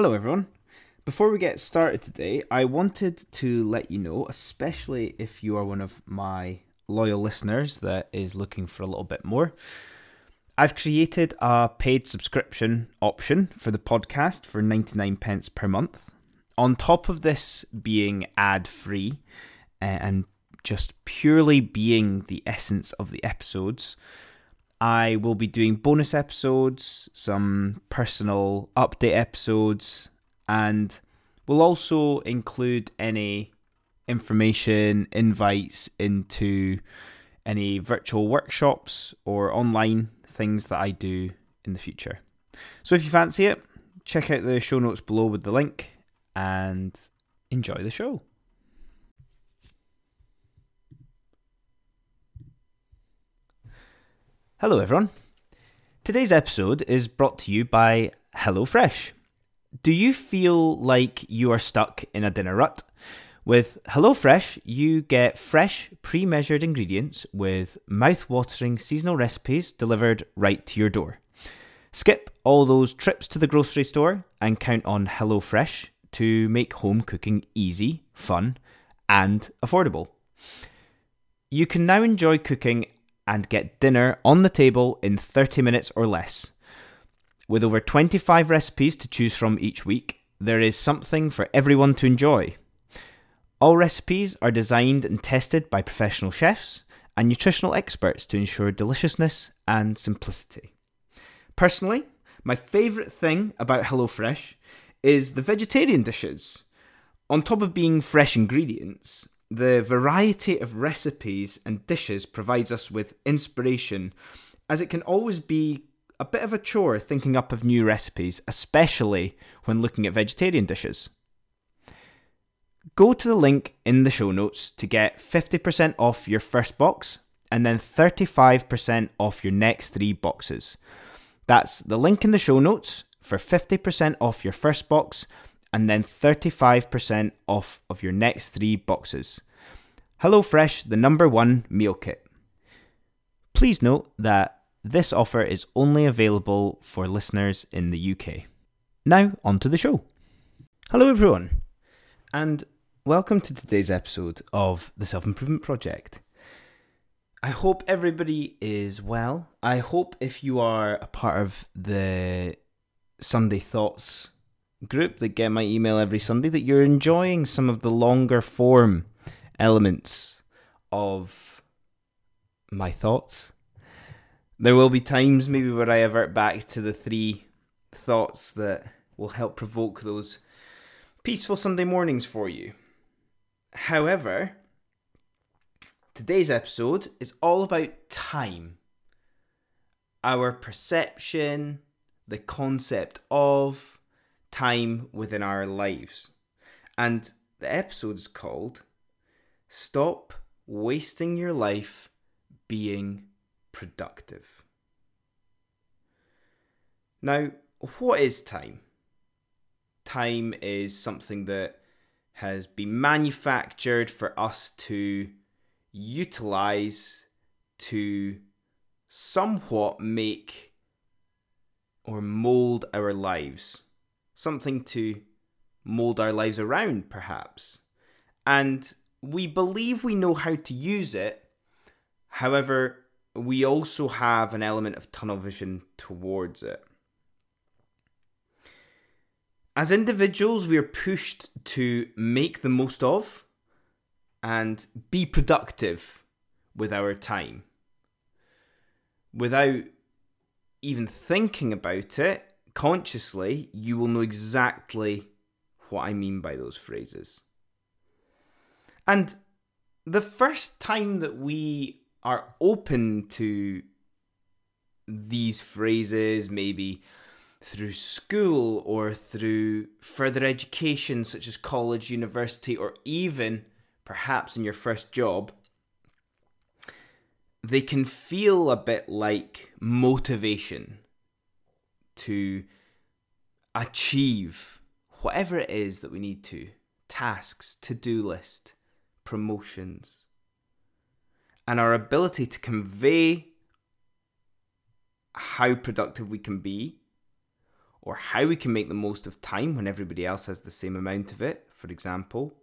Hello, everyone. Before we get started today, I wanted to let you know, especially if you are one of my loyal listeners that is looking for a little bit more, I've created a paid subscription option for the podcast for 99 pence per month. On top of this being ad free uh, and just purely being the essence of the episodes, I will be doing bonus episodes, some personal update episodes, and we'll also include any information, invites into any virtual workshops or online things that I do in the future. So if you fancy it, check out the show notes below with the link and enjoy the show. Hello, everyone. Today's episode is brought to you by HelloFresh. Do you feel like you are stuck in a dinner rut? With HelloFresh, you get fresh, pre measured ingredients with mouth watering seasonal recipes delivered right to your door. Skip all those trips to the grocery store and count on HelloFresh to make home cooking easy, fun, and affordable. You can now enjoy cooking and get dinner on the table in 30 minutes or less. With over 25 recipes to choose from each week, there is something for everyone to enjoy. All recipes are designed and tested by professional chefs and nutritional experts to ensure deliciousness and simplicity. Personally, my favourite thing about HelloFresh is the vegetarian dishes. On top of being fresh ingredients, the variety of recipes and dishes provides us with inspiration, as it can always be a bit of a chore thinking up of new recipes, especially when looking at vegetarian dishes. Go to the link in the show notes to get 50% off your first box and then 35% off your next three boxes. That's the link in the show notes for 50% off your first box and then 35% off of your next three boxes. HelloFresh, the number one meal kit. Please note that this offer is only available for listeners in the UK. Now, on to the show. Hello, everyone, and welcome to today's episode of the Self Improvement Project. I hope everybody is well. I hope if you are a part of the Sunday Thoughts group that get my email every Sunday that you're enjoying some of the longer form elements of my thoughts. There will be times maybe where I avert back to the three thoughts that will help provoke those peaceful Sunday mornings for you. However, today's episode is all about time. Our perception, the concept of time within our lives. And the episode is called Stop Wasting Your Life Being Productive. Now, what is time? Time is something that has been manufactured for us to utilize to somewhat make or mold our lives something to mold our lives around, perhaps. And we believe we know how to use it. However, we also have an element of tunnel vision towards it. As individuals, we are pushed to make the most of and be productive with our time. Without even thinking about it, consciously, you will know exactly what I mean by those phrases. And the first time that we are open to these phrases, maybe through school or through further education, such as college, university, or even perhaps in your first job, they can feel a bit like motivation to achieve whatever it is that we need to tasks, to do list, promotions. And our ability to convey how productive we can be or how we can make the most of time when everybody else has the same amount of it, for example.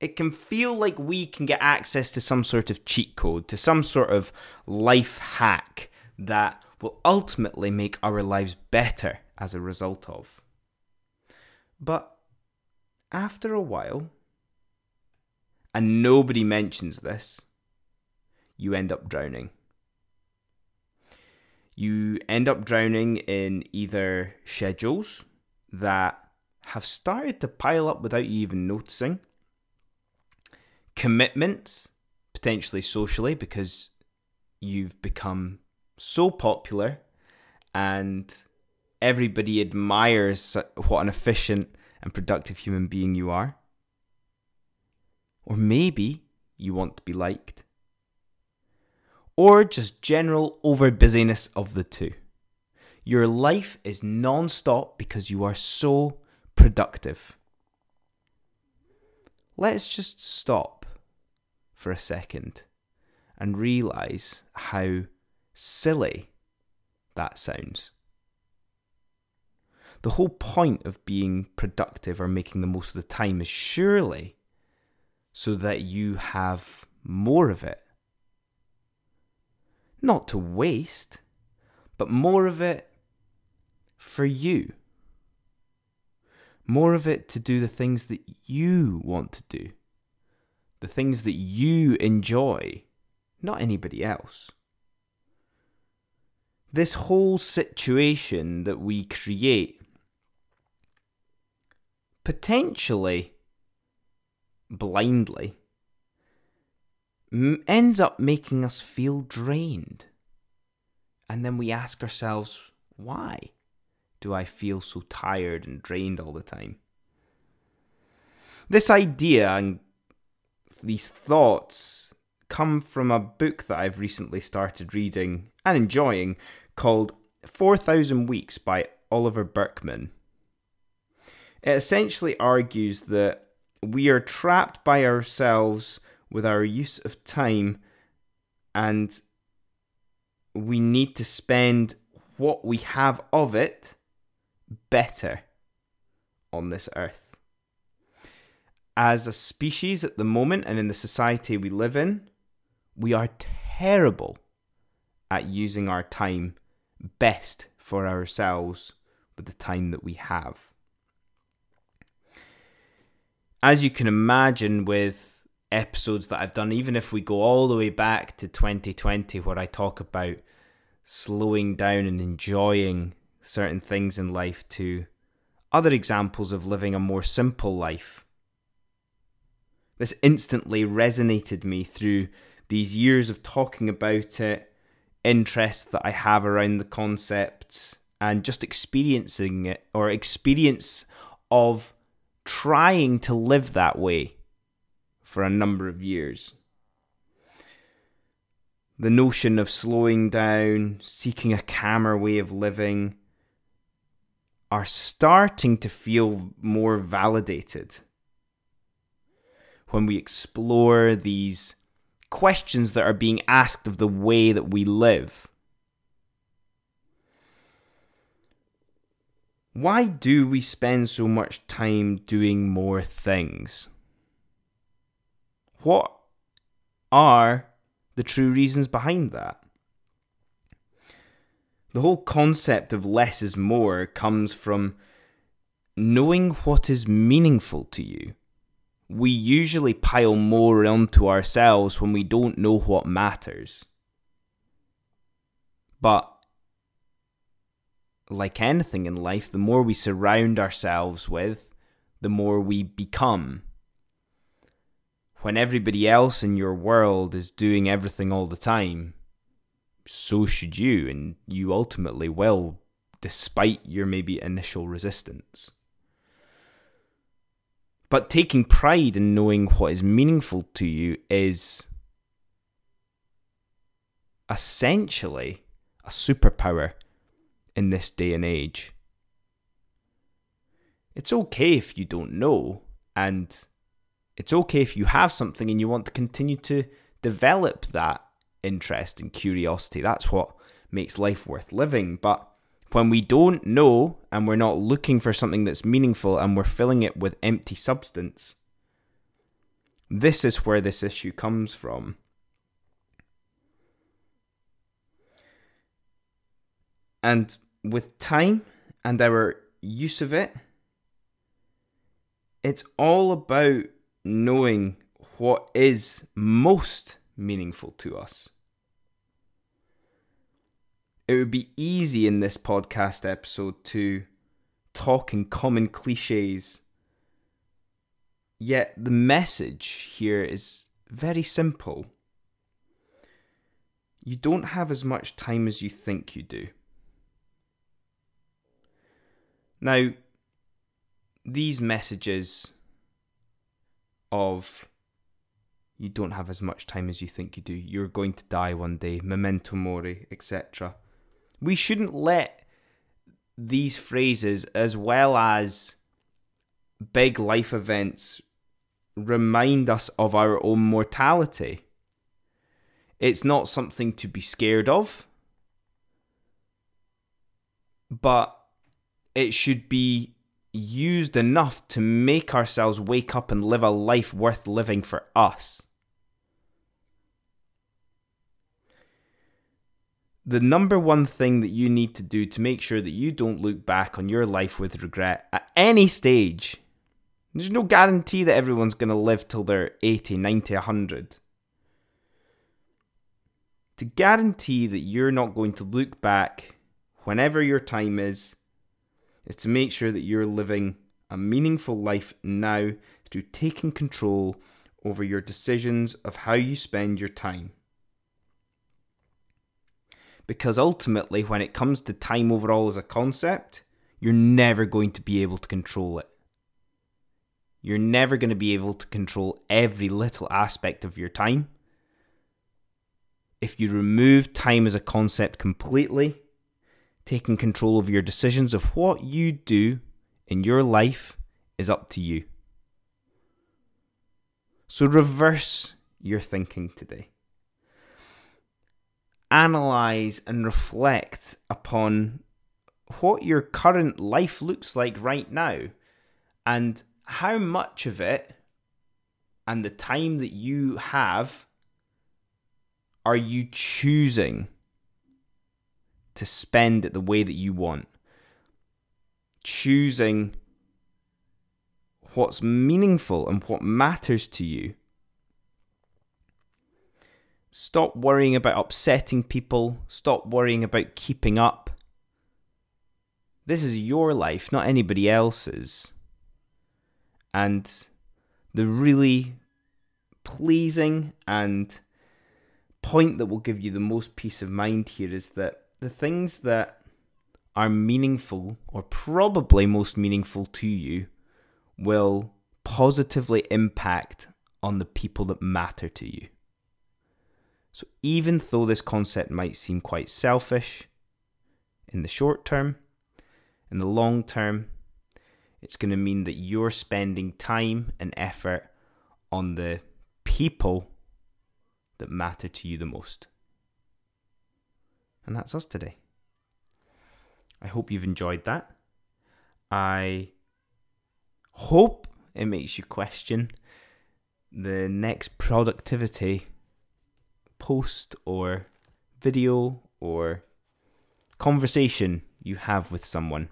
It can feel like we can get access to some sort of cheat code, to some sort of life hack that will ultimately make our lives better as a result of. But after a while, and nobody mentions this, you end up drowning. You end up drowning in either schedules that have started to pile up without you even noticing, commitments, potentially socially, because you've become so popular and everybody admires what an efficient and productive human being you are. Or maybe you want to be liked. Or just general over busyness of the two. Your life is non stop because you are so productive. Let's just stop for a second and realize how silly that sounds. The whole point of being productive or making the most of the time is surely so that you have more of it. Not to waste, but more of it for you. More of it to do the things that you want to do, the things that you enjoy, not anybody else. This whole situation that we create potentially blindly m- ends up making us feel drained. And then we ask ourselves, why do I feel so tired and drained all the time? This idea and these thoughts come from a book that I've recently started reading and enjoying called 4,000 Weeks by Oliver Burkeman. It essentially argues that we are trapped by ourselves with our use of time and we need to spend what we have of it better on this earth. As a species at the moment and in the society we live in, we are terrible at using our time best for ourselves with the time that we have as you can imagine with episodes that I've done, even if we go all the way back to 2020, where I talk about slowing down and enjoying certain things in life, to other examples of living a more simple life. This instantly resonated me through these years of talking about it, interest that I have around the concepts, and just experiencing it or experience of trying to live that way for a number of years. The notion of slowing down, seeking a calmer way of living, are starting to feel more validated when we explore these questions that are being asked of the way that we live. Why do we spend so much time doing more things? What are the true reasons behind that? The whole concept of less is more comes from knowing what is meaningful to you. We usually pile more onto ourselves when we don't know what matters. But like anything in life, the more we surround ourselves with, the more we become. When everybody else in your world is doing everything all the time, so should you, and you ultimately will, despite your maybe initial resistance. But taking pride in knowing what is meaningful to you is essentially a superpower in this day and age. It's okay if you don't know, and it's okay if you have something and you want to continue to develop that interest and curiosity. That's what makes life worth living. But When we don't know and we're not looking for something that's meaningful and we're filling it with empty substance, this is where this issue comes from. And with time and our use of it, it's all about knowing what is most meaningful to us. It would be easy in this podcast episode to talk in common cliches. Yet the message here is very simple. You don't have as much time as you think you do. Now, these messages of you don't have as much time as you think you do, you're going to die one day, memento mori, etc. We shouldn't let these phrases, as well as big life events, remind us of our own mortality. It's not something to be scared of, but it should be used enough to make ourselves wake up and live a life worth living for us. The number one thing that you need to do to make sure that you don't look back on your life with regret at any stage, there's no guarantee that everyone's going to live till they're 80, 90, 100. To guarantee that you're not going to look back whenever your time is is to make sure that you're living a meaningful life now through taking control over your decisions of how you spend your time. Because ultimately, when it comes to time overall as a concept, you're never going to be able to control it. You're never going to be able to control every little aspect of your time. If you remove time as a concept completely, taking control of your decisions of what you do in your life is up to you. So reverse your thinking today. Analyze and reflect upon what your current life looks like right now and how much of it and the time that you have are you choosing to spend it the way that you want. Choosing what's meaningful and what matters to you. Stop worrying about upsetting people. Stop worrying about keeping up. This is your life, not anybody else's. And the really pleasing and point that will give you the most peace of mind here is that the things that are meaningful or probably most meaningful to you will positively impact on the people that matter to you. So, even though this concept might seem quite selfish in the short term, in the long term, it's going to mean that you're spending time and effort on the people that matter to you the most. And that's us today. I hope you've enjoyed that. I hope it makes you question the next productivity post or video or conversation you have with someone.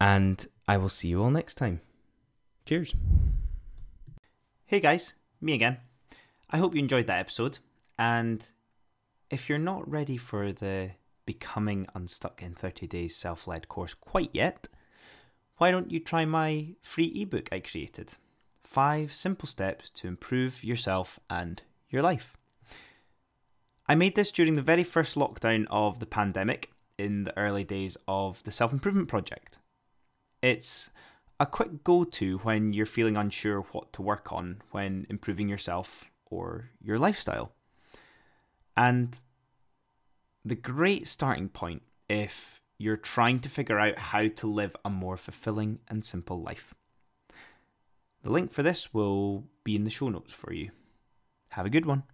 And I will see you all next time. Cheers. Hey guys, me again. I hope you enjoyed that episode. And if you're not ready for the Becoming Unstuck in 30 Days self led course quite yet, why don't you try my free ebook I created? Five simple steps to improve yourself and your life. I made this during the very first lockdown of the pandemic in the early days of the self improvement project. It's a quick go to when you're feeling unsure what to work on when improving yourself or your lifestyle. And the great starting point if you're trying to figure out how to live a more fulfilling and simple life. The link for this will be in the show notes for you. Have a good one.